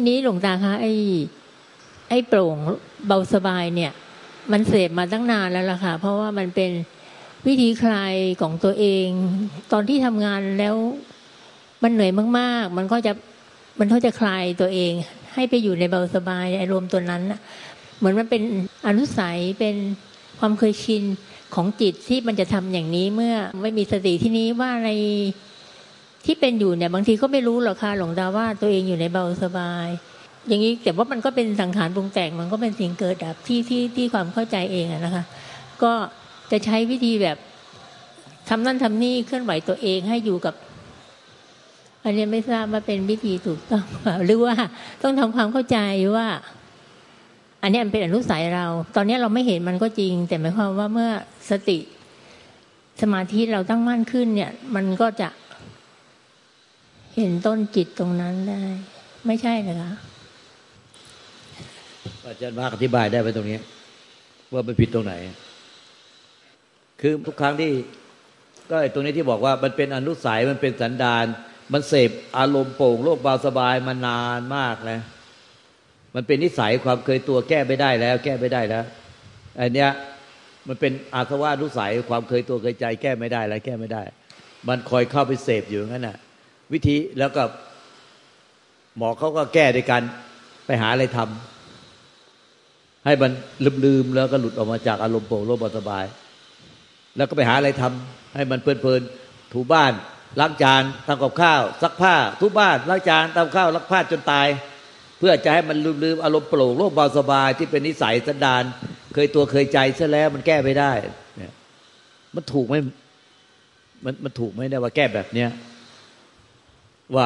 ทีนี้หลวงตาคะไอ้ไอ้โปร่งเบาสบายเนี่ย มันเสพมาตั้งนานแล้วล่ะค่ะ เพราะว่ามันเป็นวิธีคลายของตัวเอง ตอนที่ทำงานแล้วมันเหนื่อยมาก ๆ มันก็จะมันก็จะคลายตัวเอง ให้ไปอยู่ในเบาสบายอารมณ์ตัวนั้นเหมือนมันเป็นอนุสัยเป็นความเคยชินของจิตที่มันจะทำอย่างนี้เมื่อไม่มีสติที่นี้ว่าใน ที่เป็นอยู่เนี่ยบางทีก็ไม่รู้หรอกค่ะหลงตาว่าตัวเองอยู่ในเบาสบาย อย่างนี้แต่ว่ามันก็เป็นสังขารปรุงแต่งมันก็เป็นสิ่งเกิดดับที่ที่ที่ความเข้าใจเองอะนะคะ ก็จะใช้วิธีแบบทำนั่นทำนี่เคลื่อนไหวตัวเองให้อยู่กับ อันนี้ไม่ทราบว่าเป็นวิธีถูกต้องหรือว่าต้องทำความเข้าใจว่า อันนี้มันเป็นอนุสัยเรา ตอนนี้เราไม่เห็นมันก็จริง แต่หมายความว่าเมื่อสติสมาธิเราตั้งมั่นขึ้นเนี่ย มันก็จะ เห็นต้นจิตตรงนั้นได้ ไม่ใช่เหรอคะอาจารย์มาอธิบายได้ไหมตรงนี้ว่ามันผิดตรงไหน คือทุกครั้งที่ ก็ไอตรงนี้ที่บอกว่ามันเป็นอนุสัยมันเป็นสันดาน มันเสพอารมณ์โป่งโลกเบาสบายมานานมากแล้วมันเป็นนิสัยความเคยตัวแก้ไม่ได้แล้ว แก้ไม่ได้แล้วอันเนี้ยมันเป็นอาสวะนุสัยความเคยตัวเคยใจ แก้ไม่ได้แล้วแก้ไม่ได้ มันคอยเข้าไปเสพอยู่งั้นน่ะ วิธีแล้วก็หมอเขาก็แก้ด้วยกันไปหาอะไรทำให้มันลืมๆแล้วก็หลุดออกมาจากอารมณ์โปร่งโลภสบาย แล้วก็ไปหาอะไรทำให้มันเพลินๆถูบ้านล้างจานทำกับข้าว ซักผ้าทุบบ้านล้างจานทำข้าวล้างผ้าจนตาย เพื่อจะให้มันลืมๆอารมณ์โปร่งโลภเบาสบายที่เป็นนิสัยสันดาน เคยตัวเคยใจซะแล้วมันแก้ไม่ได้เนี่ยมันถูกไหมมันมันถูกไหมเนี่ยว่าแก้แบบเนี้ย ว่า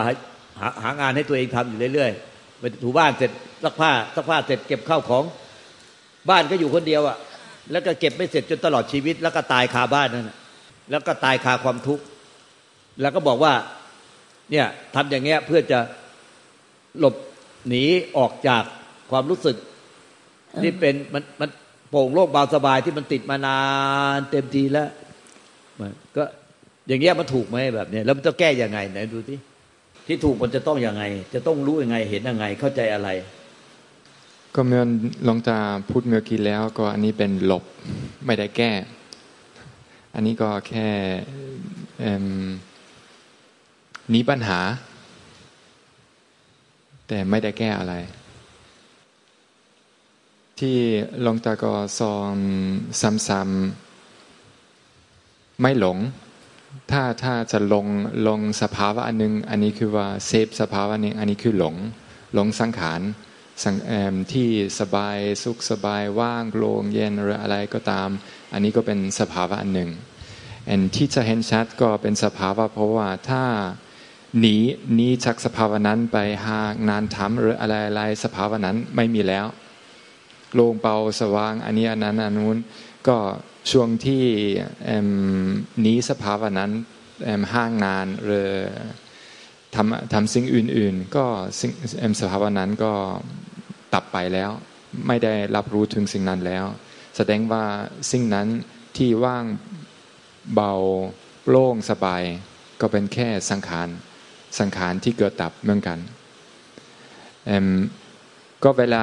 หาหางานให้ตัวเองทำอยู่เรื่อยๆไปถูบ้านเสร็จซักผ้าซักผ้าเสร็จเก็บข้าวของบ้านก็อยู่คนเดียวอะ่ะ แล้วก็เก็บไม่เสร็จจนตลอดชีวิต แล้วก็ตายคาบ้านนั่นแล้วก็ตายคาความทุกข์แล้วก็บอกว่าเนี่ยทำอย่างเงี้ยเพื่อจะหลบหนีออกจากความรู้สึกที่เป็นมันมันโป่งโลกเบาสบายที่มันติดมานานเต็มทีแล้วก็อย่างเงี้ยมันถูกไหมแบบเนี้ยแล้วมันจะแก้ยังไงไหนดูที่ ที่ถูกมันจะต้องอยังไง จะต้องรู้ยังไงเห็นยังไงเข้าใจอะไร ก็เมื่อลงตาพูดเมื่อกี้แล้วก็อันนี้เป็นหลบไม่ได้แก้ อันนี้ก็แค่หนีปัญหา แต่ไม่ได้แก้อะไร ที่ลงตาก็สอนซ้ำๆไม่หลง ถ้าถ้าจะลงลงสภาวะอันหนึ่งอันนี้คือว่าเซฟสภาวะนึงอันนี้คือหลงหลงสังขารที่สบายสุขสบายว่างโล่งเย็นหรืออะไรก็ตาม อันนี้ก็เป็นสภาวะอันหนึ่งอันที่จะเห็นชัดก็เป็นสภาวะเพราะว่าถ้าหนีหนีจากสภาวะนั้นไปหางานทำหรืออะไรอะไรสภาวะนั้นไม่มีแล้ว โล่งเบาสว่าง อันนี้อันนั้นอันนู้น ก็ช่วงที่นี้สภาวะนั้นห้างนานหรือทำทำสิ่งอื่น ๆ ก็สิ่งสภาวะนั้นก็ตับไปแล้ว ไม่ได้รับรู้ถึงสิ่งนั้นแล้ว แสดงว่าสิ่งนั้นที่ว่างเบาโล่งสบาย ก็เป็นแค่สังขารสังขารที่เกิดดับเหมือนกันก็เวลา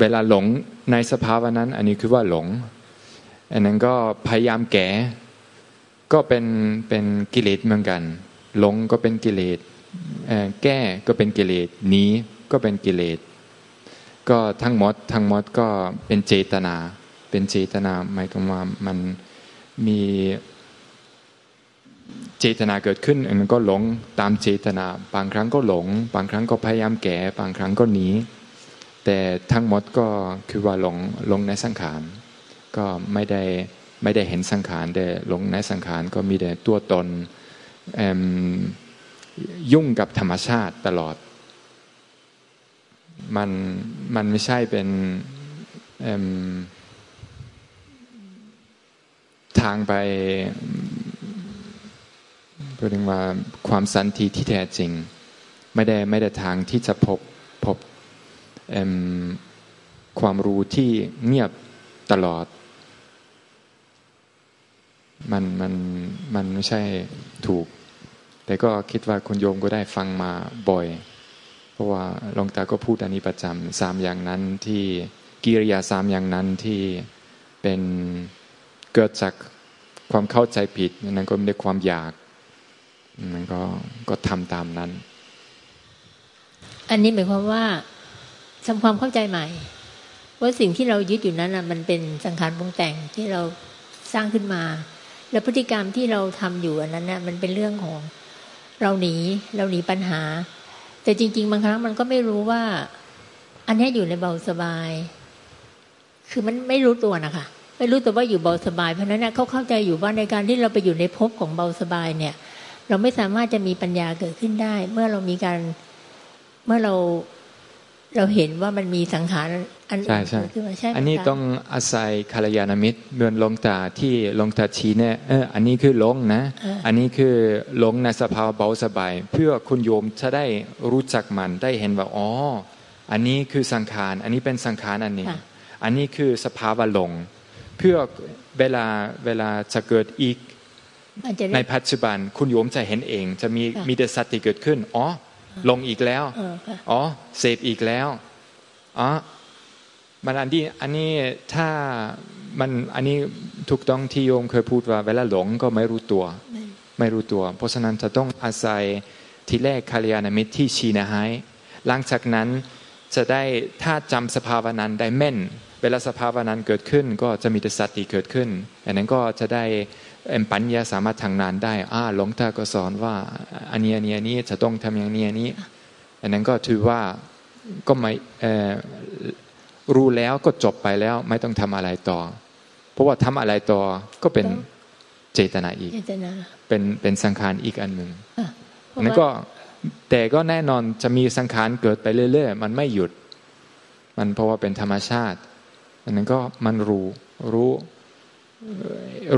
เวลาหลงในสภาวะนั้น อันนี้คือว่าหลง อันนั้นก็พยายามแก่ก็เป็นเป็นกิเลสเหมือนกันหลงก็เป็นกิเลสแก้ก็เป็นกิเลสหนีก็เป็นกิเลสก็ทั้งหมดทั้งหมดก็เป็นเจตนา เป็นเจตนาหมายความว่ามันมีเจตนาเกิดขึ้นอันนั้นก็หลงตามเจตนา บางครั้งก็หลง บางครั้งก็พยายามแก่บางครั้งก็หนีแต่ทั้งหมดก็คือว่าหลงหลงในสังขาร ก็ไม่ได้ไม่ได้เห็นสังขารแต่หลงในสังขารก็มีแต่ตัวตนยุ่งกับธรรมชาติตลอด มันมันไม่ใช่เป็นทางไปพูดถึงว่าความสันติที่แท้จริง ไม่ได้ไม่ได้ทางที่จะพบพบความรู้ที่เงียบตลอด มันมันมันไม่ใช่ถูก แต่ก็คิดว่าคุณโยมก็ได้ฟังมาบ่อย เพราะว่าหลวงตาก็พูดอันนี้ประจำสามอย่างนั้นที่กิริยาสามอย่างนั้นที่เป็นเกิดจากความเข้าใจผิดนั้นก็ไม่ได้ความอยากมันก็ก็ทำตามนั้น อันนี้หมายความว่าทำความเข้าใจใหม่ ว่าสิ่งที่เรายึดอยู่นั้นอะมันเป็นสังขารปรุงแต่งที่เราสร้างขึ้นมา แล้วพฤติกรรมที่เราทำอยู่อันนั้นน่ะมันเป็นเรื่องของเราหนีเราหนีปัญหา แต่จริง ๆ บางครั้งมันก็ไม่รู้ว่า อันนี้อยู่ในเบาสบาย คือมันไม่รู้ตัวนะคะไม่รู้ตัวว่าอยู่เบาสบายเพราะนั้นเขาเข้าใจอยู่ว่าในการที่เราไปอยู่ในภพของเบาสบายเนี่ย เราไม่สามารถจะมีปัญญาเกิดขึ้นได้ เมื่อเรามีการเมื่อเรา เราเห็นว่ามันมีสังขารอันอื่นขึ้นมาใช่อันนี้ต้องอาศัยคารยานมิตรเดือนลงตาที่ลงตาชี้เนี่ยเอออันนี้คือลงนะ อันนี้คือลงในสภาวะเบาสบาย เพื่อคุณโยมจะได้รู้จักมันได้เห็นว่าอ๋ออันนี้คือสังขารอันนี้เป็นสังขารอันนี้ อันนี้คือสภาวะลง เพื่อเวลาเวลาจะเกิดอีกในปัจจุบันคุณโยมจะเห็นเอง จะมีมีแต่สติเกิดขึ้นอ๋อ ลงอีกแล้วอ๋อเสพอีกแล้วอ๋อมันอันนี้อันนี้ถ้ามันอันนี้ถูกต้องที่โยมเคยพูดว่าเวลาหลงก็ไม่รู้ตัว ไม่รู้ตัว เพราะฉะนั้นจะต้องอาศัยทีแรกคาริยานามิตรที่ชีนะให้หลังจากนั้นจะได้ถ้าจำสภาวะนั้นได้แม่น เวลาสภาวะนั้นเกิดขึ้นก็จะมีแต่สติเกิดขึ้น อันนั้นก็จะได้เอ็มปัญญาสามารถทางนานได้อ่าหลวงตาก็สอนว่าอันนี้อันนี้อันนี้จะต้องทำอย่างนี้อันนี้ อันนั้นก็ถือว่าก็ไม่รู้แล้วก็จบไปแล้วไม่ต้องทำอะไรต่อ เพราะว่าทำอะไรต่อก็เป็นเจตนาอีกเป็นเป็นสังขารอีกอันหนึ่งนั้นก็แต่ก็แน่นอนจะมีสังขารเกิดไปเรื่อยๆ มันไม่หยุด มันเพราะว่าเป็นธรรมชาติ อันนั้นก็มันรู้รู้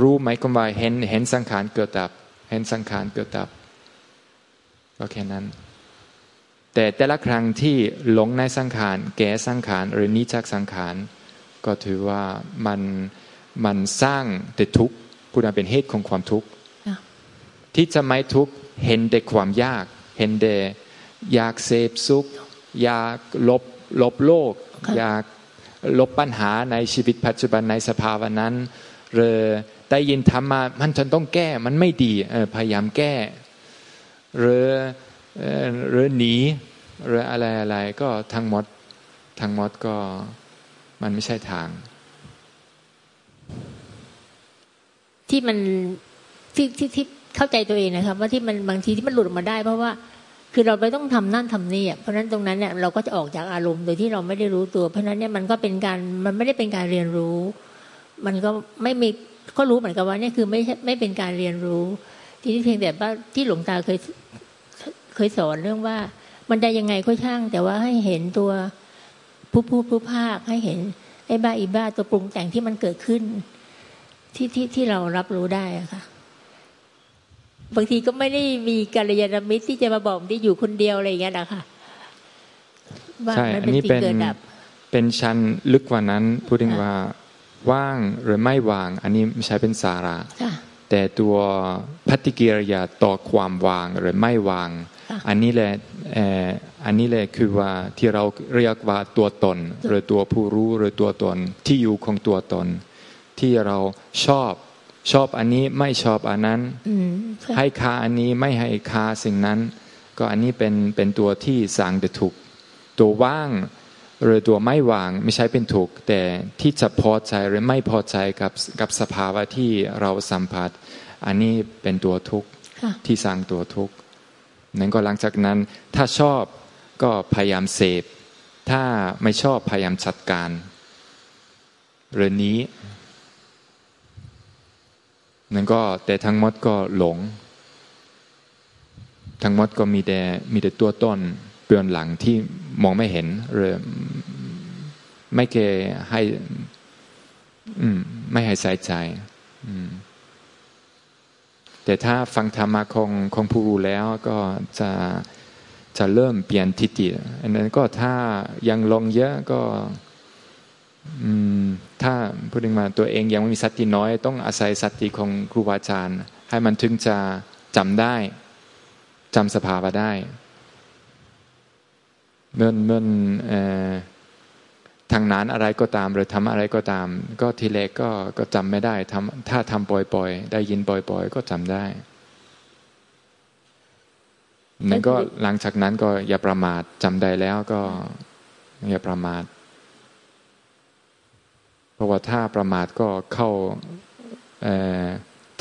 รู้ไหมก็ว่าเห็นเห็นสังขารเกิดดับ เห็นสังขารเกิดดับก็แค่นั้น แต่แต่ละครั้งที่หลงในสังขารแก่สังขารหรือนิจักสังขารก็ถือว่ามันมันสร้างแต่ทุกข์พูดเป็นเหตุของความทุกข์ที่จะไม่ทุกข์เห็นแต่ความยาก เห็นแต่อยากเสพสุข อยากลบลบโลก อยาก ลบปัญหาในชีวิตปัจจุบันในสภาวะนั้นหรือได้ยินธรรมมามันฉันต้องแก้มันไม่ดีพยายามแก้หรือหรือหนีหรืออะไรอะไรก็ทั้งหมดทั้งหมดก็มันไม่ใช่ทาง ที่มันที่ที่ที่เข้าใจตัวเองนะครับ ว่าที่มันบางทีที่มันหลุดออกมาได้ เพราะว่า คือเราไปต้องทำนั่นทำนี่เพราะนั้นตรงนั้นเนี่ยเราก็จะออกจากอารมณ์โดยที่เราไม่ได้รู้ตัว เพราะนั้นเนี่ยมันก็เป็นการมันไม่ได้เป็นการเรียนรู้ มันก็ไม่มีก็รู้เหมือนกับว่าเนี่ยคือไม่ไม่เป็นการเรียนรู้ ทีนี้เพียงแต่ว่าที่หลวงตาเคยเคยสอนเรื่องว่า มันได้ยังไงก็ช่าง แต่ว่าให้เห็นตัวผู้ผู้ผู้ภาคให้เห็นไอ้บ้าอีบ้าตัวปรุงแต่งที่มันเกิดขึ้น ที่ที่ที่เรารับรู้ได้อะค่ะ บางทีก็ไม่ได้มีกัลยาณมิตรที่จะมาบอกที่อยู่คนเดียวอะไรอย่างเงี้ยนะคะว่ามันเป็นสิ่งเกิดดับ เป็นชั้นลึกกว่านั้นพูดถึงว่าว่างหรือไม่ว่าง อันนี้ไม่ใช่เป็นสาระแต่ตัวปฏิกิริยาต่อความว่างหรือไม่ว่าง อันนี้แหละอันนี้แหละคือว่าที่เราเรียกว่าตัวตน หรือตัวผู้รู้หรือตัวตนที่อยู่ของตัวตน ที่เราชอบ ชอบอันนี้ไม่ชอบอันนั้นให้คาอันนี้ไม่ให้คาสิ่งนั้น ก็อันนี้เป็นเป็นตัวที่สั่งจะถูกตัวว่างหรือตัวไม่วางไม่ใช่เป็นถูก แต่ที่จะพอใจหรือไม่พอใจกับกับสภาวะที่เราสัมผัส อันนี้เป็นตัวทุกข์ที่สร้างตัวทุกข์นั้นก็หลังจากนั้น ถ้าชอบก็พยายามเสพ ถ้าไม่ชอบพยายามจัดการหรือนี้ นั่นก็แต่ทั้งหมดก็หลง ทั้งหมดก็มีแต่มีแต่ตัวต้นเบื้องหลังที่มองไม่เห็นหรือไม่เคยให้ไม่ให้ใส่ใจแต่ถ้าฟังธรรมะของของผู้รู้แล้วก็จะจะเริ่มเปลี่ยนทิฏฐิอันนั้นก็ถ้ายังลงเยอะก็ ถ้าพูดถึงมาตัวเองยังไม่มีสติน้อย ต้องอาศัยสติของครูบาอาจารย์ ให้มันถึงจะจำได้จำสภาวะได้เมื่อเมื่อทางนั้นอะไรก็ตามหรือทำอะไรก็ตาม ก็ทีแรกก็ก็จำไม่ได้ทำถ้าทำบ่อยๆ ได้ยินบ่อย ๆ ก็จำได้นั่นก็หลังจากนั้นก็อย่าประมาทจำได้แล้วก็อย่าประมาท ราะว่าถ้าประมาทก็เข้า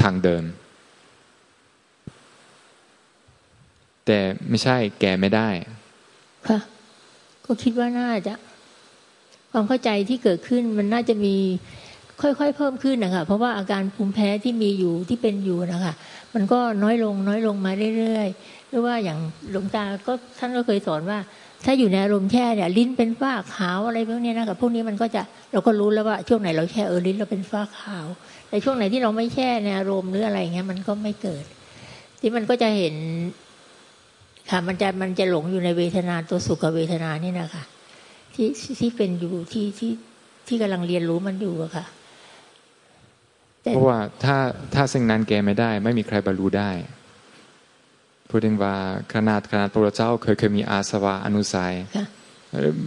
ทางเดิม แต่ไม่ใช่แก่ไม่ได้ ค่ะ ก็คิดว่าน่าจะ ความเข้าใจที่เกิดขึ้นมันน่าจะมีค่อยๆเพิ่มขึ้นนะคะเพราะว่าอาการภูมิแพ้ที่มีอยู่ที่เป็นอยู่นะคะมันก็น้อยลงน้อยลงมาเรื่อยๆหรือว่าอย่างหลวงตาก็ท่านก็เคยสอนว่า ถ้าอยู่ในอารมณ์แช่เนี่ย ลิ้นเป็นฝ้าขาวอะไรพวกนี้นะคะพวกนี้มันก็จะเราก็รู้แล้วว่าช่วงไหนเราแช่เออลิ้นเราเป็นฝ้าขาว แต่ช่วงไหนที่เราไม่แช่ในอารมณ์หรืออะไรเงี้ยมันก็ไม่เกิด ที่มันก็จะเห็น ค่ะมันจะมันจะหลงอยู่ในเวทนาตัวสุขเวทนานี่นะคะที่ที่เป็นอยู่ที่ที่ที่กำลังเรียนรู้มันอยู่อะค่ะเพราะว่าถ้าถ้าสิ่งนั้นแกไม่ได้ ไม่มีใครบรรลุได้ พูดถึงว่าขนาดขนาดพระเจ้าเคยเคยมีอาสวะอนุสัย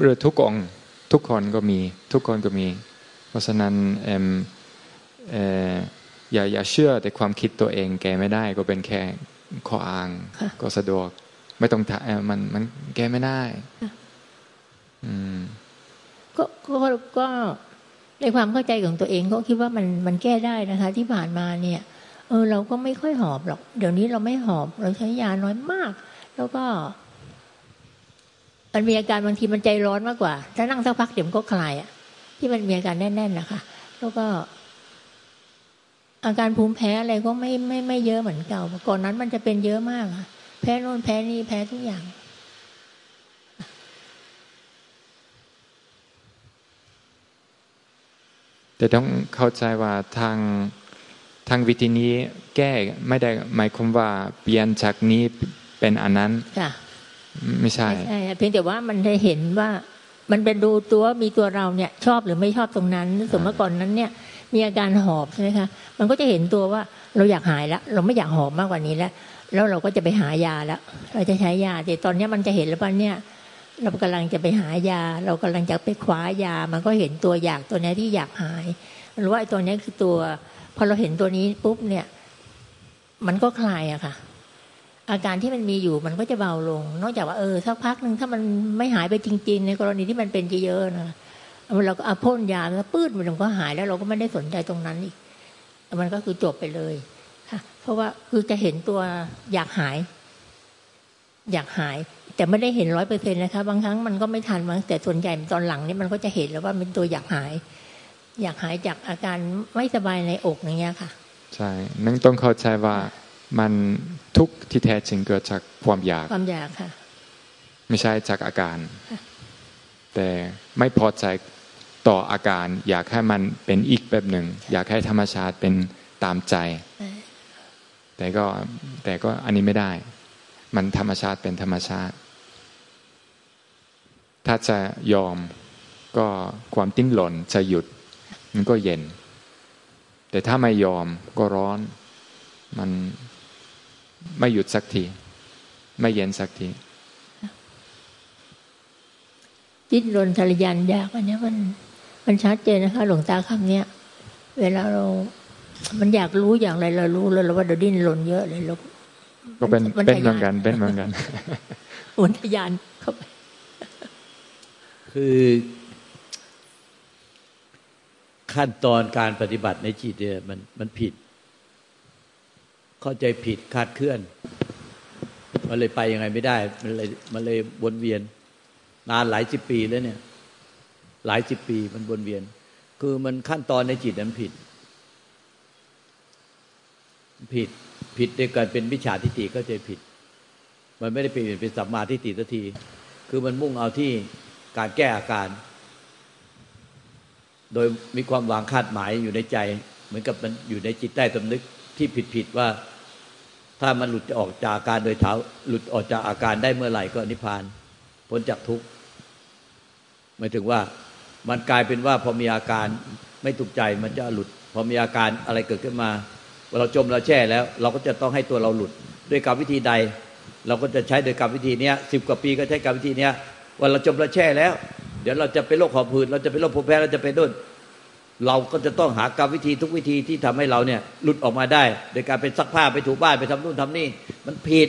หรือทุกองทุกคนก็มีทุกคนก็มี เพราะฉะนั้นเอมเอออย่าอย่าเชื่อแต่ความคิดตัวเองแกไม่ได้ก็เป็นแค่ข้ออ้างก็สะดวก ไม่ต้องถามมันมันแกไม่ได้อืมก็ก็ก็ในความเข้าใจของตัวเองก็คิดว่ามันมันแก้ได้นะคะ ที่ผ่านมาเนี่ยเออเราก็ไม่ค่อยหอบหรอก เดี๋ยวนี้เราไม่หอบ เราใช้ยาน้อยมาก แล้วก็ มันมีอาการบางทีมันใจร้อนมากกว่า ถ้านั่งสักพักเดี๋ยวมันก็คลายอะที่มันมีอาการแน่น ๆนะคะ แล้วก็ อาการภูมิแพ้อะไรก็ไม่ไม่ไม่เยอะเหมือนเก่าก่อนนั้นมันจะเป็นเยอะมากแพ้โน่นแพ้นี่แพ้ทุกอย่างแต่ต้องเข้าใจว่าทาง ทางวิธีนี้แก้ไม่ได้หมายความว่าเปลี่ยนจากนี้เป็นอันนั้นไม่ใช่ใช่เพียงแต่ว่ามันได้เห็นว่ามันเป็นดูตัวมีตัวเราเนี่ย ชอบหรือไม่ชอบตรงนั้นสมมติก่อนนั้นเนี่ย มีอาการหอบใช่ไหมคะมันก็จะเห็นตัวว่าเราอยากหายแล้ว เราไม่อยากหอบมากกว่านี้แล้ว แล้วเราก็จะไปหายาแล้ว เราจะใช้ยาแต่ตอนนี้มันจะเห็นแล้วว่าเนี่ยเรากำลังจะไปหายา เรากำลังจะไปคว้ายา มันก็เห็นตัวอยากตัวนี้ที่อยากหายรู้ว่าไอ้ตัวนี้คือตัว พอเราเห็นตัวนี้ปุ๊บเนี่ย มันก็คลายอะค่ะ อาการที่มันมีอยู่มันก็จะเบาลง นอกจากว่าเออสักพักหนึ่งถ้ามันไม่หายไปจริง ๆ ในกรณีที่มันเป็นเยอะๆนะเราก็อพ่นยาแล้วปื้ดมันก็หายแล้วเราก็ไม่ได้สนใจตรงนั้นอีก มันก็คือจบไปเลยค่ะ เพราะว่าคือจะเห็นตัวอยากหาย อยากหาย แต่ไม่ได้เห็นร้อยเปอร์เซ็นต์นะคะ บางครั้งมันก็ไม่ทันบางแต่ส่วนใหญ่ตอนหลังนี่มันก็จะเห็นแล้วว่าเป็นตัวอยากหาย อยากหายจากอาการไม่สบายในอกอย่างเงี้ยค่ะ ใช่นั่นต้องเข้าใจว่ามันทุกที่แท้จริงเกิดจากความอยาก ความอยากค่ะ ไม่ใช่จากอาการ แต่ไม่พอใจต่ออาการ อยากให้มันเป็นอีกแบบหนึ่ง อยากให้ธรรมชาติเป็นตามใจ แต่ก็แต่ก็อันนี้ไม่ได้ มันธรรมชาติเป็นธรรมชาติ ถ้าจะยอมก็ความติ้นหล่นจะหยุด มันก็เย็น แต่ถ้าไม่ยอมก็ร้อน มันไม่หยุดสักที ไม่เย็นสักทีดิ้นรนทรยานยากอันนี้มันมันชัดเจนนะคะ หลวงตาคำเนี้ย เวลาเรา มันอยากรู้อย่างไรเรารู้แล้วเราว่าเราดิ้นรนเยอะเลยเราก็เป็นเป็นเหมือนกัน เป็นเหมือนกันอุทยานเข้าไปคือ ขั้นตอนการปฏิบัติในจิตเนี่ยมันมันผิด เข้าใจผิดคาดเคลื่อน มันเลยไปยังไงไม่ได้ มันเลยมันเลยวนเวียน นานหลายสิบปีแล้วเนี่ย หลายสิบปีมันวนเวียน คือมันขั้นตอนในจิตนั้นผิด ผิดผิดในการเป็นวิชาทิฏฐิก็จะผิด มันไม่ได้เปลี่ยนเป็นสัมมาทิฏฐิสักที คือมันมุ่งเอาที่การแก้อาการ โดยมีความวางคาดหมายอยู่ในใจ เหมือนกับมันอยู่ในจิตใต้สำนึกที่ผิดผิดว่า ถ้ามันหลุดออกจากอาการโดยเท้าหลุดออกจากอาการได้เมื่อไหร่ก็นิพพานพ้นจากทุกข์หมายถึงว่ามันกลายเป็นว่าพอมีอาการไม่ถูกใจมันจะหลุด พอมีอาการอะไรเกิดขึ้นมาเราจมเราแช่แล้ว เราก็จะต้องให้ตัวเราหลุด ด้วยกรรมวิธีใด เราก็จะใช้โดยกรรมวิธีนี้สิบกว่าปีก็ใช้กรรมวิธีนี้ว่าเราจมเราแช่แล้ว เดี๋ยวเราจะเป็นโรคหอบหืดเราจะเป็นโรคภูมิแพ้เราจะเป็นด้นเราก็จะต้องหากรรมวิธีทุกวิธีที่ทำให้เราเนี่ยหลุดออกมาได้ โดยการไปซักผ้าไปถูบ้านไปทำนู่นทำนี่ มันผิด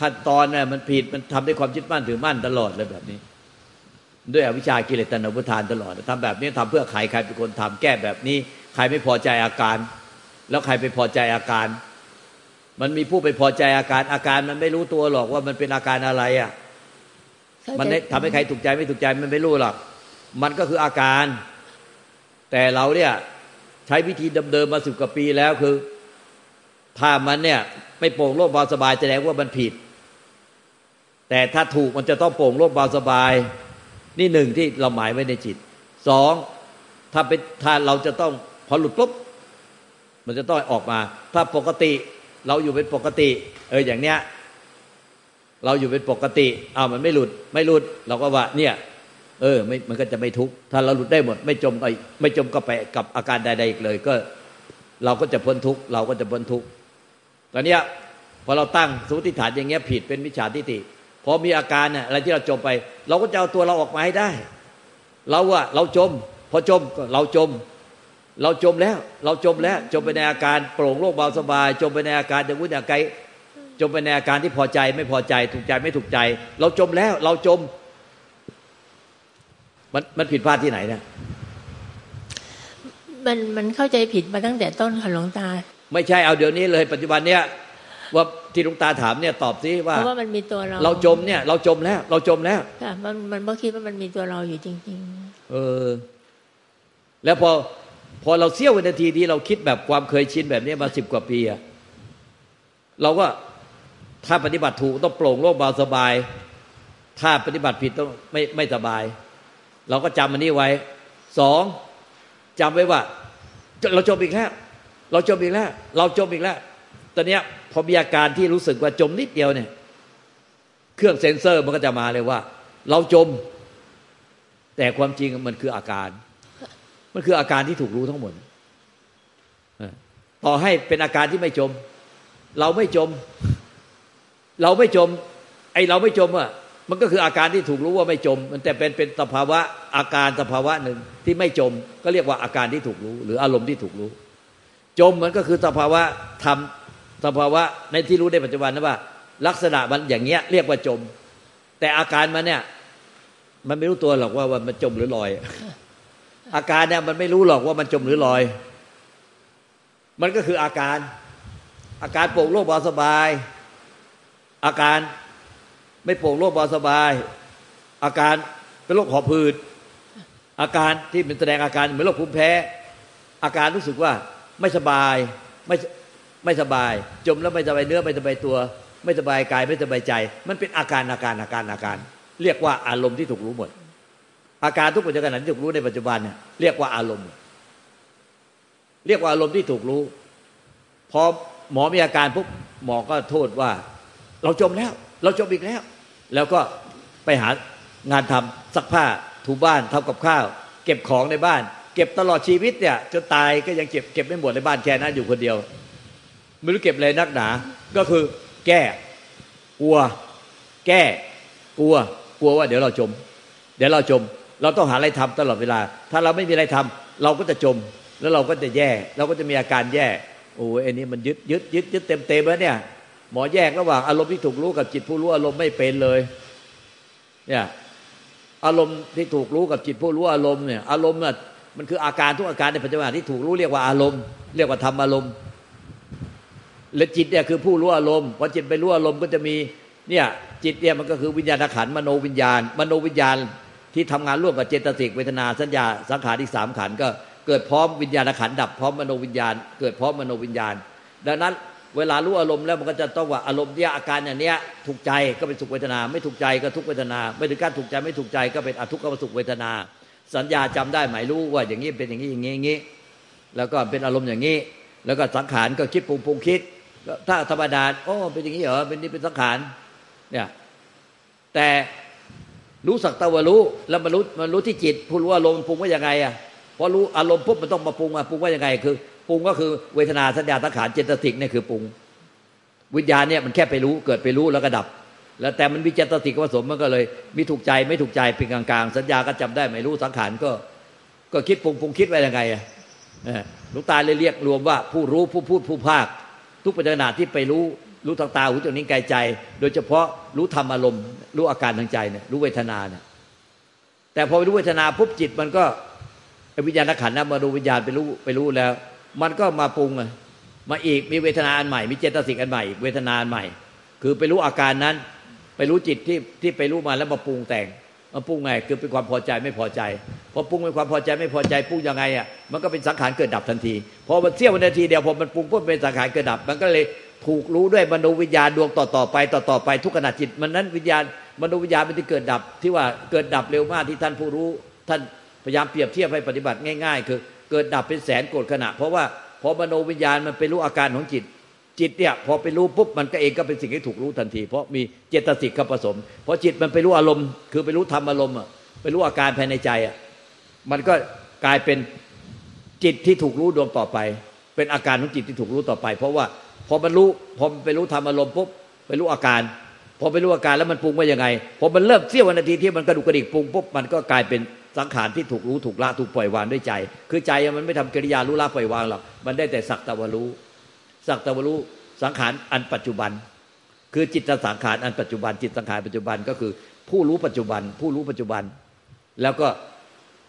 ขั้นตอนเนี่ยมันผิดมันทำด้วยความยึดมั่นถือมั่นตลอดเลยแบบนี้ ด้วยอวิชากิเลสตัณหาุทานตลอดทำแบบนี้ทำเพื่อใครใครเป็นคนทำแก้แบบนี้ ใครไม่พอใจอาการ แล้วใครไปพอใจอาการ มันมีผู้ไปพอใจอาการอาการมันไม่รู้ตัวหรอกว่ามันเป็นอาการอะไรอะ มันทำให้ใครถูกใจไม่ถูกใจมันไม่รู้หรอกมันก็คืออาการ แต่เราเนี่ยใช้วิธีเดิมๆมาสิบกว่าปีแล้วคือ ถ้ามันเนี่ยไม่โปร่งโล่งเบาสบายแสดงว่ามันผิด แต่ถ้าถูกมันจะต้องโปร่งโล่งเบาสบาย นี่หนึ่งที่เราหมายไว้ในจิตสองถ้าเป็นถ้าเราจะต้องพอหลุดปุ๊บมันจะต้องออกมา ถ้าปกติเราอยู่เป็นปกติ เอออย่างเนี้ย เราอยู่เป็นปกติอ้าวมันไม่หลุดไม่หลุด เราก็ว่าเนี่ย เออไม่มันก็จะไม่ทุกข์ถ้าเราหลุดได้หมด ไม่จมไปไม่จมก็ไปกับอาการใดๆอีกเลย ก็เราก็จะพ้นทุกข์เราก็จะพ้นทุกข์ตอนเนี้ยพอเราตั้งสมมติฐานอย่างเงี้ยผิดเป็นมิจฉาทิฏฐิพอมีอาการเนี่ยอะไรที่เราจมไป เราก็จะเอาตัวเราออกมาให้ได้ เราอะเราจม พอจมก็เราจม เราจมแล้ว เราจมแล้ว จมไปในอาการโปร่งโล่งเบาสบาย จมไปในอาการอย่างวุ้นอย่างไกล จมไปในอาการที่พอใจไม่พอใจถูกใจไม่ถูกใจ เราจมแล้ว เราจม มันมันผิดพลาดที่ไหนเนี่ยมันมันเข้าใจผิดมาตั้งแต่ต้นค่ะหลวงตา ไม่ใช่เอาเดี๋ยวนี้เลยปัจจุบันเนี้ยว่าที่หลวงตาถามเนี่ยตอบซิว่าเพราะว่ามันมีตัวเรา เราจมเนี่ย เราจมแล้ว เราจมแล้วค่ะมันมันบ่คิดว่ามันมีตัวเราอยู่จริงเออ แล้วพอพอเราเสี้ยววินาทีที่เราคิดแบบความเคยชินแบบนี้มาสิบกว่าปีอะเราก็ ถ้าปฏิบัติถูกต้องโปร่งโล่งเบาสบาย ถ้าปฏิบัติผิดต้องไม่ไม่สบาย เราก็จำอันนี้ไว้สองจำไว้ว่า เราจมอีกแล้ว เราจมอีกแล้ว เราจมอีกแล้วตอนนี้พอมีอาการที่รู้สึกว่าจมนิดเดียวเนี่ย เครื่องเซ็นเซอร์มันก็จะมาเลยว่า เราจม แต่ความจริงมันคืออาการ มันคืออาการที่ถูกรู้ทั้งหมดต่อให้เป็นอาการที่ไม่จม เราไม่จม เราไม่จม ไอเราไม่จมอะมันก็คืออาการที่ถูกรู้ว่าไม่จม มันแต่เป็นเป็นสภาวะอาการสภาวะหนึ่งที่ไม่จม ก็เรียกว่าอาการที่ถูกรู้ หรืออารมณ์ที่ถูกรู้ จมมันก็คือสภาวะทำสภาวะในที่รู้ในปัจจุบันนะว่า ลักษณะมันอย่างเงี้ยเรียกว่าจม แต่อาการมันเนี่ย มันไม่รู้ตัวหรอกว่าว่ามันจมหรือลอย อาการเนี่ยมันไม่รู้หรอกว่ามันจมหรือลอย มันก็คืออาการ อาการโปร่งโล่งเบาสบาย อาการไม่โปร่งโล่งเบาสบาย อาการเป็นโรคหอบหืดอาการที่เป็นแสดงอาการเหมือนโรคภูมิแพ้ อาการรู้สึกว่าไม่สบายไม่ไม่สบาย จมแล้วไม่สบายเนื้อไม่สบายตัว ไม่สบายกายไม่สบายใจ มันเป็นอาการอาการอาการอาการ เรียกว่าอารมณ์ที่ถูกรู้หมด อาการทุกปัจจุบันที่ถูกรู้ในปัจจุบันเนี่ยเรียกว่าอารมณ์ เรียกว่าอารมณ์ที่ถูกรู้พอหมอมีอาการปุ๊บหมอก็โทษว่า เราจมแล้ว เราจมอีกแล้ว แล้วก็ไปหางานทำซักผ้าถูบ้านทำกับข้าว เก็บของในบ้าน เก็บตลอดชีวิตเนี่ยจนตายก็ยังเก็บเก็บไม่หมดในบ้านแค่นั้นอยู่คนเดียว ไม่รู้เก็บอะไรนักหนา ก็คือแก้กลัว แก้กลัว กลัวว่าเดี๋ยวเราจม เดี๋ยวเราจม เราต้องหาอะไรทำตลอดเวลา ถ้าเราไม่มีอะไรทำเราก็จะจม แล้วเราก็จะแย่ เราก็จะมีอาการแย่โอ้ยอันนี้มันยึดยึดยึดยึดเต็มเต็มแล้วเนี่ย หมอแยกระหว่างอารมณ์ที่ถูกรู้กับจิตผู้รู้อารมณ์ไม่เป็นเลย เนี่ยอารมณ์ที่ถูกรู้กับจิตผู้รู้อารมณ์เนี่ยอารมณ์น่ะมันคืออาการทุกอาการในปัจจุบันที่ถูกรู้เรียกว่าอารมณ์ เรียกว่าธรรมอารมณ์ และจิตเนี่ยคือผู้รู้อารมณ์พอจิตไปรู้อารมณ์ก็จะมีเนี่ยจิตเนี่ยมันก็คือวิญญาณขันธ์มโนวิญญาณ มโนวิญญาณที่ทำงานร่วมกับเจตสิกเวทนาสัญญาสังขารที่สามขันธ์ก็เกิดพร้อมวิญญาณขันธ์ดับพร้อมมโนวิญญาณ เกิดพร้อมมโนวิญญาณ ดังนั้น เวลารู้อารมณ์แล้วมันก็จะต้องว่าอารมณ์เนี่ยอาการอย่างเนี้ยถูกใจก็เป็นสุขเวทนา ไม่ถูกใจก็ทุกเวทนา ไม่ถึงการถูกใจไม่ถูกใจก็เป็นอทุกขมสุขเวทนา สัญญาจำได้หมายรู้ว่าอย่างนี้เป็นอย่างนี้อย่างนี้อย่างนี้แล้วก็เป็นอารมณ์อย่างนี้ แล้วก็สังขารก็คิดปรุงปรุงคิด ถ้าธรรมดาโอ้เป็นอย่างนี้เหรอเป็นนี่เป็นสังขารเนี่ยแต่รู้สักตะวรู้แล้วมันรู้มันรู้ที่จิตผู้รู้อารมณ์ปรุงว่ายังไงอะพอรู้อารมณ์ปุ๊บมันต้องมาปรุงอะปรุงว่ายังไงคือ ปรุงก็คือเวทนาสัญญาสังขารเจตสิกเนี่ยคือปรุง วิญญาณเนี่ยมันแค่ไปรู้เกิดไปรู้แล้วก็ดับ แล้วแต่มันมีเจตสิกผสมมันก็เลย มีถูกใจไม่ถูกใจเป็นกลางๆ สัญญาก็จำได้ไม่รู้สังขารก็ ก็คิดปรุงปรุงคิดไว้ยังไงอะหลวงตาเลยเรียกรวมว่าผู้รู้ผู้พูดผู้ภาค ทุกปัจจุบันที่ไปรู้รู้ทางตาหูจมูกนิ้วกายใจ โดยเฉพาะรู้ธรรมอารมณ์ รู้อาการทางใจเนี่ยรู้เวทนาเนี่ยแต่พอไปรู้เวทนาปุ๊บจิตมันก็วิญญาณขันธ์นะมาดูวิญญาณไปรู้ไปรู้แล้ว มันก็มาปรุงมาอีกมีเวทนาอันใหม่ มีเจตสิกอันใหม่ เวทนาอันใหม่ คือไปรู้อาการนั้น ไปรู้จิตที่ที่ไปรู้มาแล้วมาปรุงแต่งมาปรุงไงคือเป็นความพอใจไม่พอใจพอปรุงเป็นความพอใจไม่พอใจปรุงยังไงอะมันก็เป็นสังขารเกิดดับทันทีพอมันเสี้ยวนาทีเดียวพอมันปรุงปุ๊บเป็นสังขารเกิดดับ มันก็เลยถูกรู้ด้วยมโนวิญญาณดวงต่อต่อไปต่อต่อไปทุกขณะจิต มันนั้นวิญญาณมโนวิญญาณมันที่เกิดดับที่ว่าเกิดดับเร็วมากที่ท่านผู้รู้ ท่านพยายามเปรียบเทียบให้ปฏิบัติง่าย ๆ คือ กิดดับเป็นแสนโกรธขณะ เพราะว่าพอมโนวิญญาณมันไปรู้อาการของจิต จิตเนี่ยพอไปรู้ปุ๊บมันก็เองก็เป็นสิ่งที่ถูกรู้ทันที เพราะมีเจตสิกเข้าผสมเพราะจิตมันไปรู้อารมณ์ คือไปรู้ธรรมอารมณ์อะไปรู้อาการภายในใจอะมันก็กลายเป็นจิตที่ถูกรู้ดวงต่อไป เป็นอาการของจิตที่ถูกรู้ต่อไป เพราะว่าพอมันรู้พอไปรู้ธรรมอารมณ์ปุ๊บไปรู้อาการพอไปรู้อาการแล้วมันปรุงว่ายังไงพอมันเริ่มเสี้ยวนาทีที่มันกระดุกกระดิกปรุงปุ๊บมันก็กลายเป็น สังขารที่ถูกรู้ถูกละถูกปล่อยวางด้วยใจ คือใจมันไม่ทำกิริยารู้ละปล่อยวางหรอกมันได้แต่สักตะวรู้สักตะวรู้สังขารอันปัจจุบัน คือจิตสังขารอันปัจจุบัน จิตสังขารปัจจุบันก็คือ ผู้รู้ปัจจุบัน ผู้รู้ปัจจุบัน แล้วก็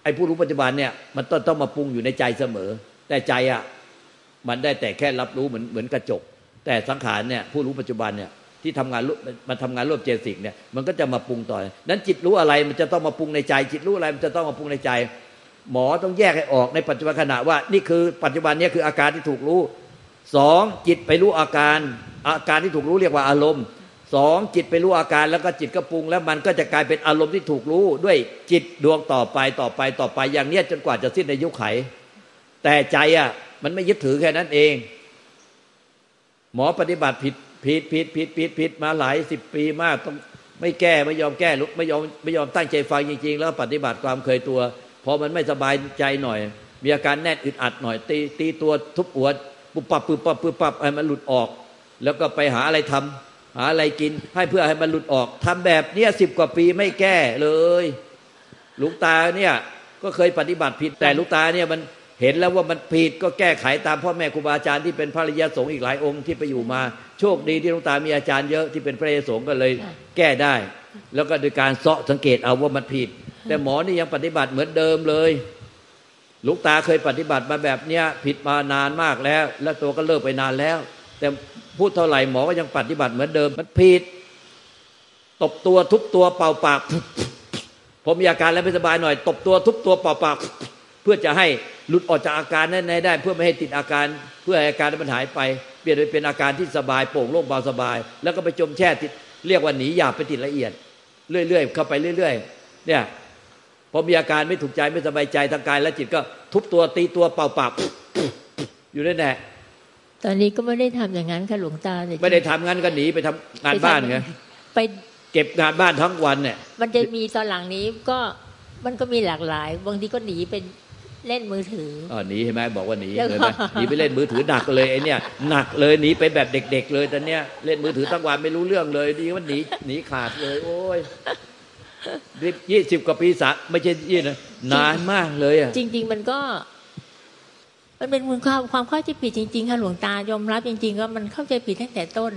ไอ้ผู้รู้ปัจจุบันเนี่ยมันต้องต้องมาปรุงอยู่ในใจเสมอ แต่ใจอะมันได้แต่แค่รับรู้เหมือนเหมือนกระจก แต่สังขารเนี่ยผู้รู้ปัจจุบันเนี่ย ที่ทำงานมันทำงานร่วมเจสิกเนี่ยมันก็จะมาปรุงต่อนั้นจิตรู้อะไรมันจะต้องมาปรุงในใจ จิตรู้อะไรมันจะต้องมาปรุงในใจ หมอต้องแยกให้ออกในปัจจุบันขณะว่า นี่คือปัจจุบันนี้คืออาการที่ถูกรู้สองจิตไปรู้อาการ อาการที่ถูกรู้เรียกว่าอารมณ์สองจิตไปรู้อาการแล้วก็จิตก็ปรุง แล้วมันก็จะกลายเป็นอารมณ์ที่ถูกรู้ด้วยจิตดวงต่อไปต่อไปต่อไปอย่างเนี้ยจนกว่าจะสิ้นในยุคไข แต่ใจอะมันไม่ยึดถือแค่นั้นเอง หมอปฏิบัติผิด ผิดผิดผิดผิดผิดมาหลายสิบปีมากต้องไม่แก้ไม่ยอมแก้ลุกไม่ยอมไม่ยอมตั้งใจฟังจริง ๆ แล้วปฏิบัติความเคยตัว พอมันไม่สบายใจหน่อย มีอาการแน่นอึดอัดหน่อย ตีตีตัวทุบหัวปุบปับปุบปับปุบปับให้มันหลุดออก แล้วก็ไปหาอะไรทำหาอะไรกิน ให้เพื่อให้มันหลุดออกทำแบบเนี้ยสิบกว่าปีไม่แก้เลยลูกตาเนี่ยก็เคยปฏิบัติผิดแต่ลูกตาเนี่ยมัน เห็นแล้วว่ามันผิดก็แก้ไขตามพ่อแม่ครูบาอาจารย์ที่เป็นพระริยสงฆ์อีกหลายองค์ที่ไปอยู่มา โชคดีที่หลวงตามีอาจารย์เยอะที่เป็นพระริยสงฆ์ก็เลยแก้ได้ แล้วก็โดยการเสาะสังเกตเอาว่ามันผิด แต่หมอนี่ยังปฏิบัติเหมือนเดิมเลยลูกตาเคยปฏิบัติมาแบบเนี้ยผิดมานานมากแล้ว แล้วตัวก็เลิกไปนานแล้ว แต่พูดเท่าไหร่หมอก็ยังปฏิบัติเหมือนเดิมมันผิดตบตัวทุบตัวเป่าปาก ผมมีอาการแล้วไม่สบายหน่อย ตบตัวทุบตัวเป่าปาก เพื่อจะให้ หลุดออกจากอาการนั้นได้ เพื่อไม่ให้ติดอาการ เพื่อให้อาการนั้นมันหายไป เปลี่ยนไปเป็นอาการที่สบายโปร่งโล่งเบาสบาย แล้วก็ไปจมแช่ติดเรียกว่าหนีหยาบไปติดละเอียด เรื่อยๆเข้าไปเรื่อยๆ เนี่ยพอมีอาการไม่ถูกใจไม่สบายใจทางกายและจิตก็ทุบตัวตีตัวเป่าปากอยู่นั่นแหละตอนนี้ก็ไม่ได้ทำอย่างนั้นค่ะหลวงตาไม่ได้ทำงั้นก็หนีไปทำงานบ้านไงไปเก็บงานบ้านทั้งวันเนี่ยมันจะมีตอนหลังนี้ก็มันก็มีหลากหลาย บางทีก็หนีเป็น เล่นมือถืออ๋อหนีใช่ไหมบอกว่าหนีเลยไหมหนีไปเล่นมือถือหนักเลยไอ้นี่หนักเลยหนีไปแบบเด็ก ๆ เลยตอนเนี้ยเล่นมือถือทั้งวันไม่รู้เรื่องเลยดีว่าหนีหนีขาดเลย โอ้ยยี่สิบกว่าปีสะไม่ใช่ยี่นะนานมากเลยอะจริง ๆ มันก็ มันเป็นความความเข้าใจผิดจริงๆค่ะหลวงตายอมรับจริง ๆ ก็มันเข้าใจผิดตั้งแต่ต้น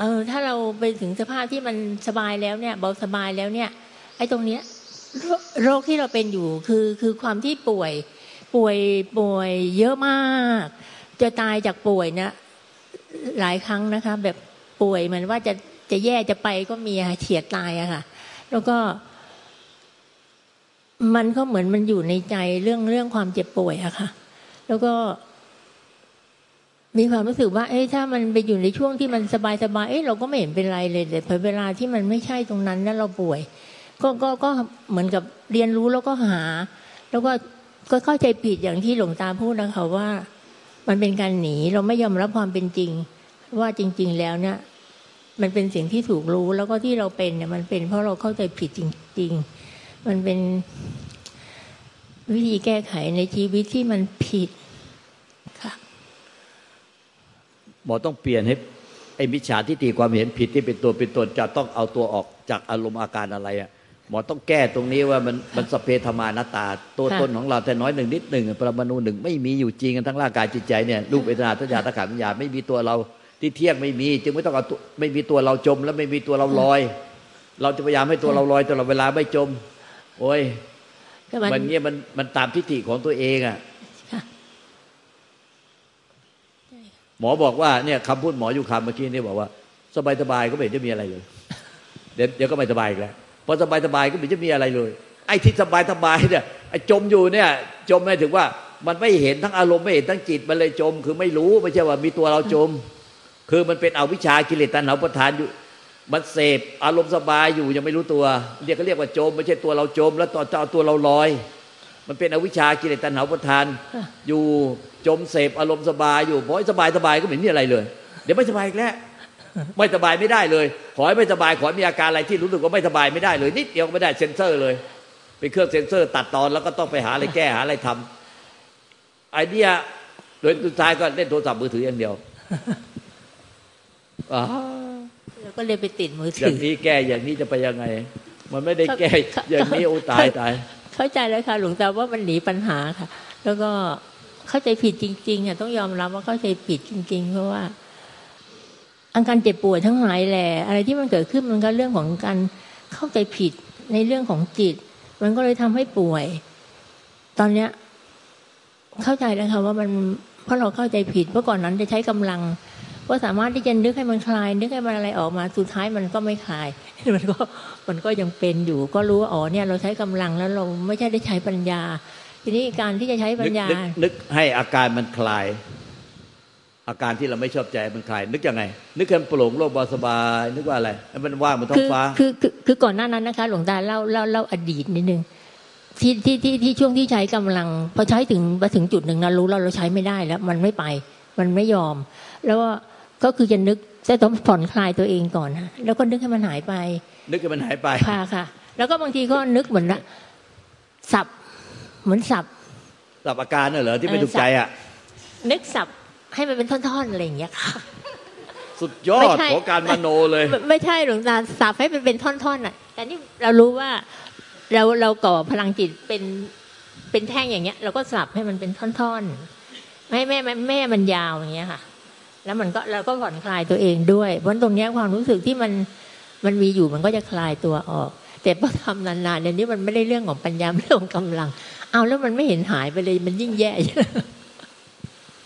เออ ถ้าเราไปถึงสภาพที่มันสบายแล้วเนี่ย เบาสบายแล้วเนี่ยไอ้ตรงเนี้ย โรคที่เราเป็นอยู่คือคือความที่ป่วยป่วยป่วยเยอะมาก จะตายจากป่วยเนะหลายครั้งนะคะ แบบป่วยเหมือนว่าจะจะแย่จะไปก็มีเฉียดตายอะค่ะ แล้วก็ มันก็เหมือนมันอยู่ในใจเรื่องเรื่องความเจ็บป่วยอะค่ะ แล้วก็ มีความรู้สึกว่า เอ้ถ้ามันไปอยู่ในช่วงที่มันสบายสบายเอ้เราก็ไม่เห็นเป็นไรเลยแต่พอเวลาที่มันไม่ใช่ตรงนั้นแล้วเราป่วย ก็ก็ก็เหมือนกับเรียนรู้แล้วก็หา แล้วก็ก็เข้าใจผิดอย่างที่หลวงตาพูดนะคะว่า มันเป็นการหนีเราไม่ยอมรับความเป็นจริง ว่าจริง ๆ แล้วเนี่ยมันเป็นสิ่งที่ถูกรู้แล้วก็ที่เราเป็นเนี่ยมันเป็นเพราะเราเข้าใจผิดจริง ๆ มันเป็นวิธีแก้ไขในชีวิตที่มันผิดค่ะหมอต้องเปลี่ยนให้ไอ้มิจฉาทิฏฐิความเห็นผิดที่เป็นตัวเป็นตนจะต้องเอาตัวออกจากอารมณ์อาการอะไรอะ หมอต้องแก้ตรงนี้ว่ามันมันสเพธมานาตา ตัวตนของเราแต่น้อยหนึ่งนิดหนึ่งปรมาณูหนึ่งไม่มีอยู่จริงกันทั้งร่างกายจิตใจเนี่ยรูปเวทนาทัญญาตะขาปัญญาไม่มีตัวเราที่เที่ยงไม่มี จึงไม่ต้องเอาไม่มีตัวเราจม แล้วไม่มีตัวเราลอย เราจะพยายามให้ตัวเราลอยตลอดเวลาไม่จม โอ้ยมันเงี้ยมันมันตามทิฏฐิของตัวเองอะหมอบอกว่าเนี่ยคำพูดหมออยู่คำเมื่อกี้นี่บอกว่า สบายสบายก็ไม่จะมีอะไรเลยเดี๋ยวเดี๋ยวก็ไม่สบายอีกแล้ว พอสบายสบายก็ไม่จะมีอะไรเลย ไอ้ที่สบายสบายเนี่ยไอ้จมอยู่เนี่ย จมหมายถึงว่า มันไม่เห็นทั้งอารมณ์ไม่เห็นทั้งจิตมันเลยจม คือไม่รู้ไม่ใช่ว่ามีตัวเราจม คือมันเป็นอวิชากิเลสตัณหาประทานอยู่ มันเสพอารมณ์สบายอยู่ยังไม่รู้ตัว เรียกก็เรียกว่าจม ไม่ใช่ตัวเราจม แล้วต่อจะเอาตัวเราลอย มันเป็นอวิชากิเลสตัณหาประทาน อยู่จมเสพอารมณ์สบายอยู่พอสบายสบายก็ไม่มีอะไรเลย เดี๋ยวไม่สบายอีกแล้ว ไม่สบายไม่ได้เลย ขอให้ไม่สบายขอให้มีอาการอะไรที่รู้สึกว่าไม่สบายไม่ได้เลยนิดเดียวไม่ได้เซ็นเซอร์เลยเป็นเครื่องเซ็นเซอร์ ตัดตอนแล้วก็ต้องไปหาอะไรแก้หาอะไรทำไอเดียโดยสุดท้ายก็เล่นโทรศัพท์มือถืออย่างเดียวแล้วก็เลยไปติดมือถืออย่างนี้แก้อย่างนี้จะไปยังไง มันไม่ได้แก้อย่างนี้โอ้ตายตาย เข้าใจแล้วค่ะ หลวงตาว่ามันหนีปัญหาค่ะ แล้วก็เข้าใจผิดจริงๆอะต้องยอมรับว่าเข้าใจผิดจริง ๆ เพราะว่า อาการเจ็บปวดทั้งหลายแหละอะไรที่มันเกิดขึ้นมันก็เรื่องของการเข้าใจผิดในเรื่องของจิต มันก็เลยทำให้ป่วย ตอนเนี้ยเข้าใจแล้วค่ะว่ามันเพราะเราเข้าใจผิดเมื่อก่อนนั้นจะใช้กำลังก็สามารถที่จะนึกให้มันคลาย นึกให้มันอะไรออกมาสุดท้ายมันก็ไม่คลาย มันก็มันก็ยังเป็นอยู่ ก็รู้ว่าอ๋อเนี่ยเราใช้กำลังแล้วเราไม่ใช่ได้ใช้ปัญญา ทีนี้การที่จะใช้ปัญญานึกให้อาการมันคลาย อาการที่เราไม่ชอบใจมันคลายนึกยังไง นึกกันโปร่งโล่งเบาสบายนึกว่าอะไรมันว่างมันท้องฟ้าคือคือคือก่อนหน้านั้นนะคะ หลวงตาเล่าเล่าเล่าอดีตนิดนึงที่ที่ที่ที่ช่วงที่ใช้กำลัง พอใช้ถึงมาถึงจุดหนึ่งนะรู้เราเราใช้ไม่ได้แล้ว มันไม่ไป มันไม่ยอม แล้วก็คือจะนึกจะต้องผ่อนคลายตัวเองก่อนนะแล้วก็นึกให้มันหายไป นึกให้มันหายไปค่ะค่ะ แล้วก็บางทีก็นึกเหมือนละสับเหมือนสับสับอาการเนอะเหรอที่ไม่ถูกใจอะนึกสับ ให้มันเป็นท่อนๆอะไรอย่างเงี้ยค่ะสุดยอดของการมโนเลย ไม่ใช่หลวงตาสับให้มันเป็นท่อนๆอะ แต่นี่เรารู้ว่าเราเราก่อพลังจิตเป็นเป็นแท่งอย่างเงี้ย เราก็สับให้มันเป็นท่อนๆไม่แม่แม่มันยาวอย่างเงี้ยค่ะ แล้วมันก็เราก็ผ่อนคลายตัวเองด้วย เพราะตรงเนี้ยความรู้สึกที่มันมันมีอยู่มันก็จะคลายตัวออก แต่พอทำนานๆเดี๋ยวนี้มันไม่ได้เรื่องของปัญญาเรื่องของกำลัง เอาแล้วมันไม่เห็นหายไปเลยมันยิ่งแย่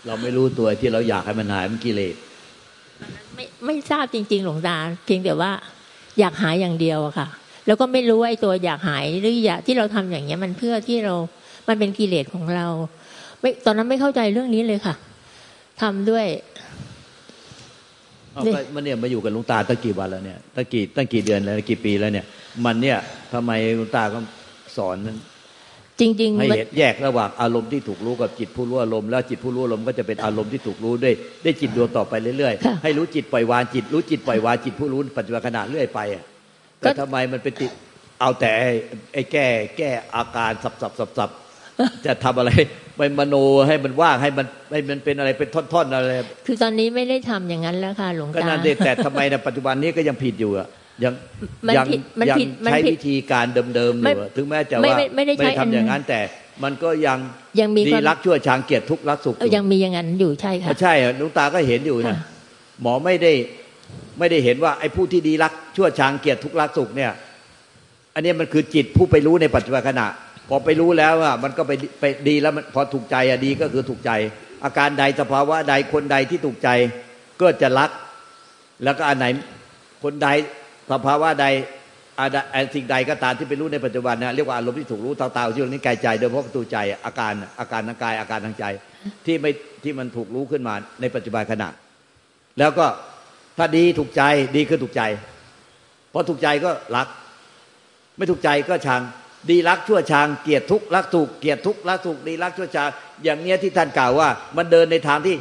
เราไม่รู้ตัวที่เราอยากให้มันหายมันกิเลสไม่ไม่ทราบจริง ๆ หลวงตาเพียงแต่ว่า อยากหายอย่างเดียวอะค่ะ แล้วก็ไม่รู้ว่าไอ้ตัวอยากหายหรืออยากที่เราทำอย่างเงี้ย มันเพื่อที่เรา มันเป็นกิเลสของเรา ไม่ตอนนั้นไม่เข้าใจเรื่องนี้เลยค่ะทำด้วยมันเนี่ยมาอยู่กับลุงตาตั้งกี่วันแล้วเนี่ยตั้งกี่ตั้งกี่เดือนแล้วกี่ปีแล้วเนี่ย มันเนี่ยทำไมลุงตาก็สอน จริงๆให้แยกระหว่างอารมณ์ที่ถูกรู้กับจิตผู้รู้อารมณ์แล้วจิตผู้รู้อารมณ์ก็จะเป็นอารมณ์ที่ถูกรู้ได้ได้จิตดวงต่อไปเรื่อยๆ ให้รู้จิตปล่อยวางจิตรู้จิตปล่อยวางจิตผู้รู้ปัจจุบันขณะเรื่อยไปอะแต่ทำไมมันเป็นติดเอาแต่ไอ้แก้แก้อาการสับสับสับสับจะทำอะไรไปมโนให้มันว่างให้มันให้มันเป็นอะไรเป็นท่อนๆอะไร คือตอนนี้ไม่ได้ทำอย่างนั้นแล้วค่ะหลวงตาก็นั่นเด็แต่ทำไมในปัจจุบันนี้ก็ยังผิดอยู่อะ ยังยังยังใช้วิธีการเดิมๆอยู่ถึงแม้จะว่าไม่ได้ทำอย่างนั้นแต่มันก็ยังยังมีดีรักชั่วชางเกียรติทุกรักสุขยังมีอย่างนั้นอยู่ใช่ค่ะใช่ลุงตาก็เห็นอยู่นะหมอไม่ได้ไม่ได้เห็นว่าไอ้ผู้ที่ดีรักชั่วชางเกียรติทุกรักสุขเนี่ย อันนี้มันคือจิตผู้ไปรู้ในปัจจุบันขณะ พอไปรู้แล้วอะมันก็ไปไปดีแล้วมันพอถูกใจอะดีก็คือถูกใจ อาการใดสภาวะใดคนใดที่ถูกใจ ก็จะรัก แล้วก็อันไหนคนใด สภาวะใดสิ่งใดก็ตามที่เป็นรู้ในปัจจุบันนะเรียกว่าอารมณ์ที่ถูกรู้ตาตาที่นี้กายใจโดยเพาะประตูใจอาการอาการทางกายอาการทางใจ ที่ไม่ที่มันถูกรู้ขึ้นมาในปัจจุบันขณะ แล้วก็ถ้าดีถูกใจดีคือถูกใจพอถูกใจก็รัก ไม่ถูกใจก็ชัง ดีรักชั่วชังเกียรติทุกรักถูกเกียรติทุกรักถูกดีรักชั่วชังอย่างเนี้ยที่ท่านกล่าวว่า มันเดินในทางที่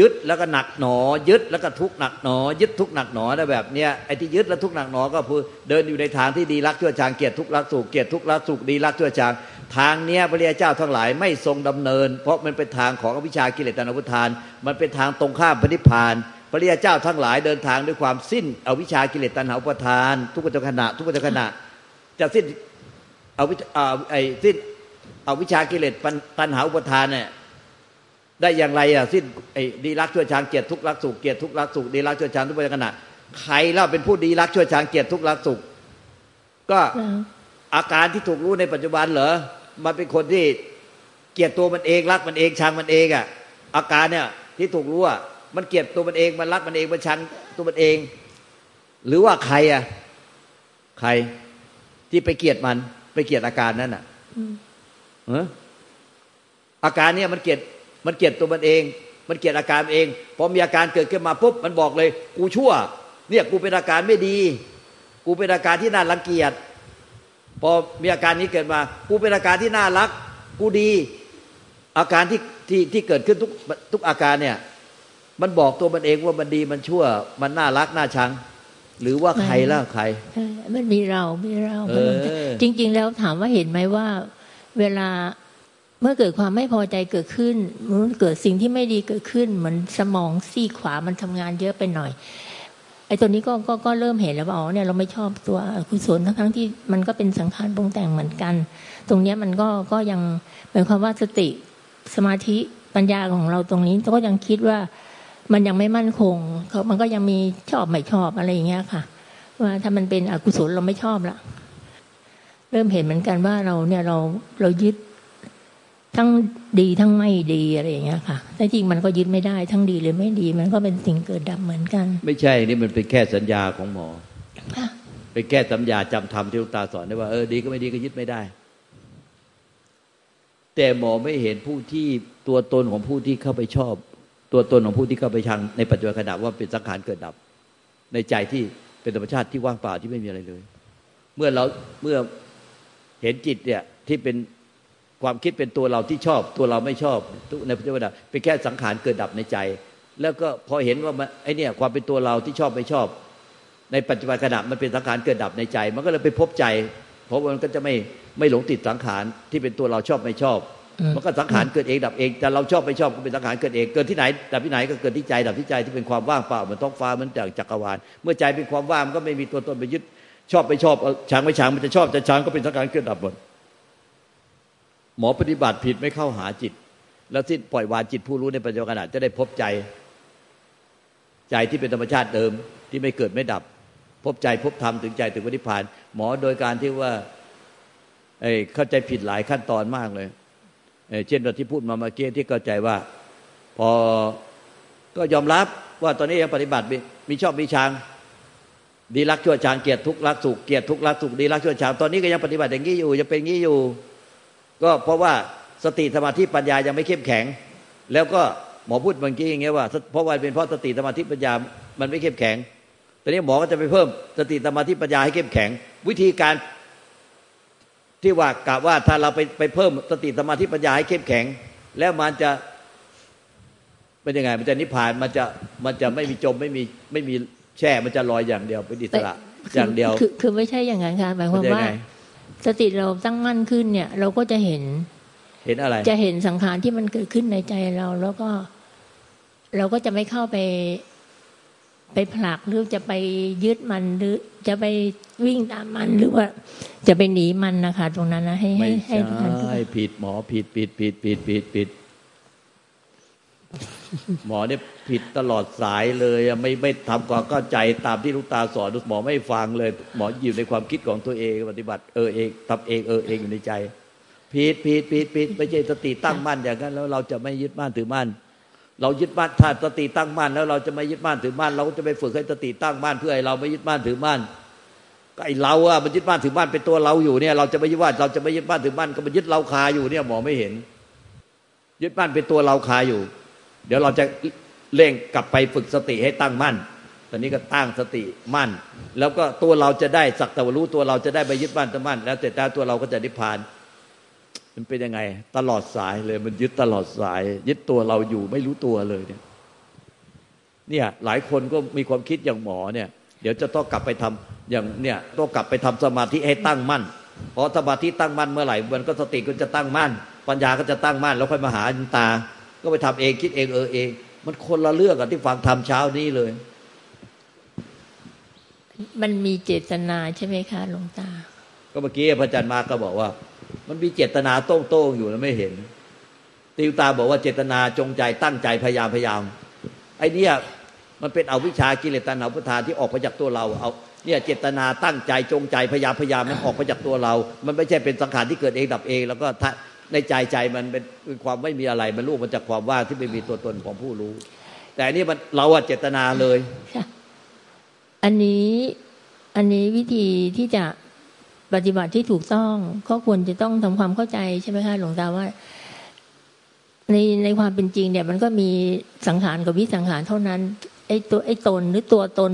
ยึดแล้วก็หนักหนอ ยึดแล้วก็ทุกหนักหนอ ยึดทุกหนักหนอแล้วแบบเนี้ยไอ้ที่ยึดแล้วทุกหนักหนอก็คือเดินอยู่ในทางที่ดีรักชั่วจางเกียรติทุกรักสุขเกียรติทุกรักสุขดีรักชั่วจางทางเนี้ยพระเรียเจ้าทั้งหลายไม่ทรงดำเนิน เพราะมันเป็นทางของอวิชากิเลสตนพุทาน มันเป็นทางตรงข้ามพระนิพานพระริยเจ้าทั้งหลายเดินทางด้วยความสิ้นอวิชากิเลสตัณหาอุปทาน ทุกขขณะ ทุกขขณะ จะสิ้นอวิอ่าไอ้สิ้นอวิชชากิเลสตัณหาอุปทานเนี่ย ได้อย่างไรอะสิ้นไอ้ดีรักชั่วช้างเกียรติทุกรักสุขเกียรติทุกรักสุขดีรักชั่วช้างทุกขณะใครเล่าเป็นผู้ดีรักชั่วช้างเกียรติทุกรักสุข ก็อาการที่ถูกรู้ในปัจจุบันเหรอมันเป็นคนที่เกลียดตัวมันเองรักมันเองชังมันเองอะอาการเนี่ยที่ถูกรู้อะมันเกลียดตัวมันเองมันรักมันเองมันชังตัวมันเอง หรือว่าใครอะใครที่ไปเกลียดมัน ไปเกลียดอาการนั้นอะเอออาการเนี่ยมันเกลียด มันเกลียดตัวมันเอง มันเกลียดอาการเอง พอมีอาการเกิดขึ้นมาปุ๊บมันบอกเลย กูชั่ว เนี่ยกูเป็นอาการไม่ดี กูเป็นอาการที่น่ารังเกียจพอมีอาการนี้เกิดมา กูเป็นอาการที่น่ารัก กูดี อาการที่ที่ที่เกิดขึ้นทุกทุกอาการเนี่ย มันบอกตัวมันเองว่ามันดีมันชั่ว มันน่ารักน่าชัง หรือว่าใครล่ะใครมันมีเรามีเราเออจริง ๆ แล้วถามว่าเห็นไหมว่า เวลา เมื่อเกิดความไม่พอใจเกิดขึ้นมันเกิดสิ่งที่ไม่ดีเกิดขึ้น เหมือนสมองซีขวามันทำงานเยอะไปหน่อยไอ้ตัวนี้ก็ก็ก็เริ่มเห็นแล้วว่าอ๋อเนี่ยเราไม่ชอบตัวกุศลทั้งทั้งที่มันก็เป็นสังขารปรุงแต่งเหมือนกัน ตรงเนี้ยมันก็ก็ยังหมายความว่าสติสมาธิปัญญาของเราตรงนี้ก็ยังคิดว่ามันยังไม่มั่นคงเขามันก็ยังมีชอบไม่ชอบอะไรอย่างเงี้ยค่ะ ว่าถ้ามันเป็นอกุศลเราไม่ชอบละเริ่มเห็นเหมือนกันว่าเราเนี่ยเราเรายึด ทั้งดีทั้งไม่ดีอะไรอย่างเงี้ยค่ะแต่จริงมันก็ยึดไม่ได้ทั้งดีหรือไม่ดี มันก็เป็นสิ่งเกิดดับเหมือนกัน ไม่ใช่นี่มันเป็นแค่สัญญาของหมอเป็นแค่สัญญาจำธรรมที่ลูกตาสอนได้ว่าเออดีก็ไม่ดีก็ยึดไม่ได้ แต่หมอไม่เห็นผู้ที่ตัวตนของผู้ที่เข้าไปชอบ ตัวตนของผู้ที่เข้าไปชังในปัจจุบันขณะว่าเป็นสังขารเกิดดับ ในใจที่เป็นธรรมชาติที่ว่างเปล่าที่ไม่มีอะไรเลย เมื่อเราเมื่อเห็นจิตเนี่ยที่เป็น ความคิดเป็นตัวเราที่ชอบ ตัวเราไม่ชอบในปัจจุบันเป็นแค่สังขารเกิดดับในใจ แล้วก็พอเห็นว่าไอ้นี่ความเป็นตัวเราที่ชอบไม่ชอบ ในปัจจุบันขณะมันเป็นสังขารเกิดดับในใจ มันก็เลยไปพบใจ เพราะมันก็จะไม่ไม่หลงติดสังขารที่เป็นตัวเราชอบไม่ชอบมันก็สังขารเกิดเองดับเองแต่เราชอบไม่ชอบก็เป็นสังขารเกิดเองเกิดที่ไหนดับที่ไหนก็เกิดที่ใจดับที่ใจที่เป็นความว่างเปล่าเหมือนท้องฟ้าเหมือนจากจักรวาลเมื่อใจเป็นความว่างมันก็ไม่มีตัวตนไปยึดชอบไม่ชอบช้างไม่ช้างมันจะชอบจะช้างก็เป็นสังขารเกิดดับหมด หมอปฏิบัติผิดไม่เข้าหาจิต แล้วสิ้นปล่อยวางจิตผู้รู้ในปัจจุบันจะได้พบใจ ใจที่เป็นธรรมชาติเดิมที่ไม่เกิดไม่ดับ พบใจพบธรรมถึงใจถึงวิญญาณหมอโดยการที่ว่าเข้าใจผิดหลายขั้นตอนมากเลยเเช่นที่พูดมาเมื่อกี้ที่เข้าใจว่า พอก็ยอมรับว่าตอนนี้ยังปฏิบัติมีชอบมีชังดีรักชั่วชางเกียรติทุกรักสุขเกียรติทุกรักสุขดีรักชั่วชางตอนนี้ก็ยังปฏิบัติอย่างนี้อยู่ยังเป็นงี้อยู่ ก็เพราะว่าสติสมาธิปัญญายังไม่เข้มแข็ง แล้วก็หมอพูดเมื่อกี้อย่างเงี้ยว่า เพราะว่าเป็นเพราะสติสมาธิปัญญามันไม่เข้มแข็งตอนนี้หมอก็จะไปเพิ่มสติสมาธิปัญญาให้เข้มแข็ง วิธีการที่ว่ากะว่าถ้าเราไปไปเพิ่มสติสมาธิปัญญาให้เข้มแข็ง แล้วมันจะเป็นยังไง มันจะนิพพานมันจะมันจะไม่มีจมไม่มีไม่มีแช่มันจะลอยอย่างเดียวเป็นอิสระอย่างเดียว คือคือไม่ใช่อย่างนั้นค่ะหมายความว่า สติเราตั้งมั่นขึ้นเนี่ย เราก็จะเห็น เห็นอะไร จะเห็นสังขารที่มันเกิดขึ้นในใจเรา แล้วก็ เราก็จะไม่เข้าไป ไปผลักหรือจะไปยึดมันหรือจะไปวิ่งตามมันหรือว่า จะไปหนีมันนะคะ ตรงนั้นนะให้ให้ให้ทุกท่านผิดหมอผิดผิดผิดผิดผิดผิด หมอเนี่ยผิดตลอดสายเลยไม่ไม่ทำความเข้าใจตามที่ลูกตาสอนหมอไม่ฟังเลย หมออยู่ในความคิดของตัวเองปฏิบัติเออเองทำเองเออเองอยู่ในใจผิดผิดผิดผิดไม่ใช่สติตั้งมั่นอย่างนั้น แล้วเราจะไม่ยึดมั่นถือมั่นเรายึดมั่นถ้าสติตั้งมั่นแล้วเราจะไม่ยึดมั่นถือมั่นเราก็จะไปฝึกให้สติตั้งมั่นเพื่อให้เราไม่ยึดมั่นถือมั่นไอเราอะมันยึดมั่นถือมั่นเป็นตัวเราอยู่เนี่ย เราจะไม่ยึดว่าเราจะไม่ยึดมั่นถือมั่นก็มันยึดเราคาอยู่เนี่ยหมอไม่เห็น ยึดมั่นเป็นตัวเราคาอยู่ เดี๋ยวเราจะเร่งกลับไปฝึกสติให้ตั้งมั่น ตอนนี้ก็ตั้งสติมั่น แล้วก็ตัวเราจะได้สักแต่รู้ตัวเราจะได้ไปยึดมั่นตั้งมั่น แล้วแต่ถ้าตัวเราก็จะนิพพาน มันเป็นยังไง ตลอดสายเลย มันยึดตลอดสาย ยึดตัวเราอยู่ไม่รู้ตัวเลยเนี่ย เนี่ยหลายคนก็มีความคิดอย่างหมอเนี่ย เดี๋ยวจะต้องกลับไปทำอย่างเนี่ยต้องกลับไปทำสมาธิให้ตั้งมั่นเพราะสมาธิตั้งมั่นเมื่อไหร่มันก็สติก็จะตั้งมั่น ปัญญาก็จะตั้งมั่นแล้วค่อยมาหาตา ก็ไปทำเองคิดเองเออเอง มันคนละเรื่องกับที่ฟังธรรมเช้านี้เลย มันมีเจตนาใช่ไหมคะหลวงตา ก็เมื่อกี้พระอาจารย์มาร์คก็บอกว่า มันมีเจตนาโต้งๆอยู่แล้วไม่เห็น ติวตาบอกว่าเจตนาจงใจตั้งใจพยายามพยายามไอ้เนี่ยมันเป็นอวิชชากิเลสตัณหาอุปทานที่ออกมาจากตัวเราเอาเนี่ยเจตนาตั้งใจจงใจพยายามพยายามมันออกมาจากตัวเรา มันไม่ใช่เป็นสังขารที่เกิดเองดับเอง แล้วก็ถ้า ในใจใจมันเป็นความไม่มีอะไร มันรู้มาจากความว่างที่ไม่มีตัวตนของผู้รู้ แต่อันนี่มันเราอะเจตนาเลยอันนี้อันนี้วิธีที่จะปฏิบัติที่ถูกต้องก็ควรจะต้องทำความเข้าใจใช่ไหมคะหลวงตาว่า ในในความเป็นจริงเนี่ย มันก็มีสังขารกับวิสังขารเท่านั้นไอ้ตัวไอ้ตนหรือตัวตน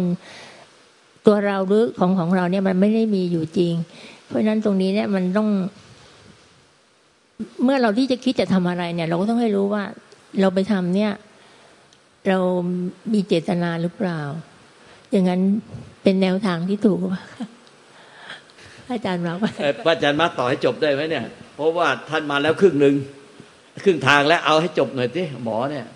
ตัวเราหรือของของเราเนี่ยมันไม่ได้มีอยู่จริง เพราะฉะนั้นตรงนี้เนี่ยมันต้อง เมื่อเราที่จะคิดจะทำอะไรเนี่ย เราก็ต้องให้รู้ว่าเราไปทำเนี่ย เรามีเจตนาหรือเปล่า อย่างนั้นเป็นแนวทางที่ถูกป่ะอาจารย์มาว่าเอ่อพระอาจารย์มาต่อให้จบได้ไหมเนี่ย เพราะว่าท่านมาแล้วครึ่งหนึ่งครึ่งทางแล้วเอาให้จบหน่อยสิหมอเนี่ย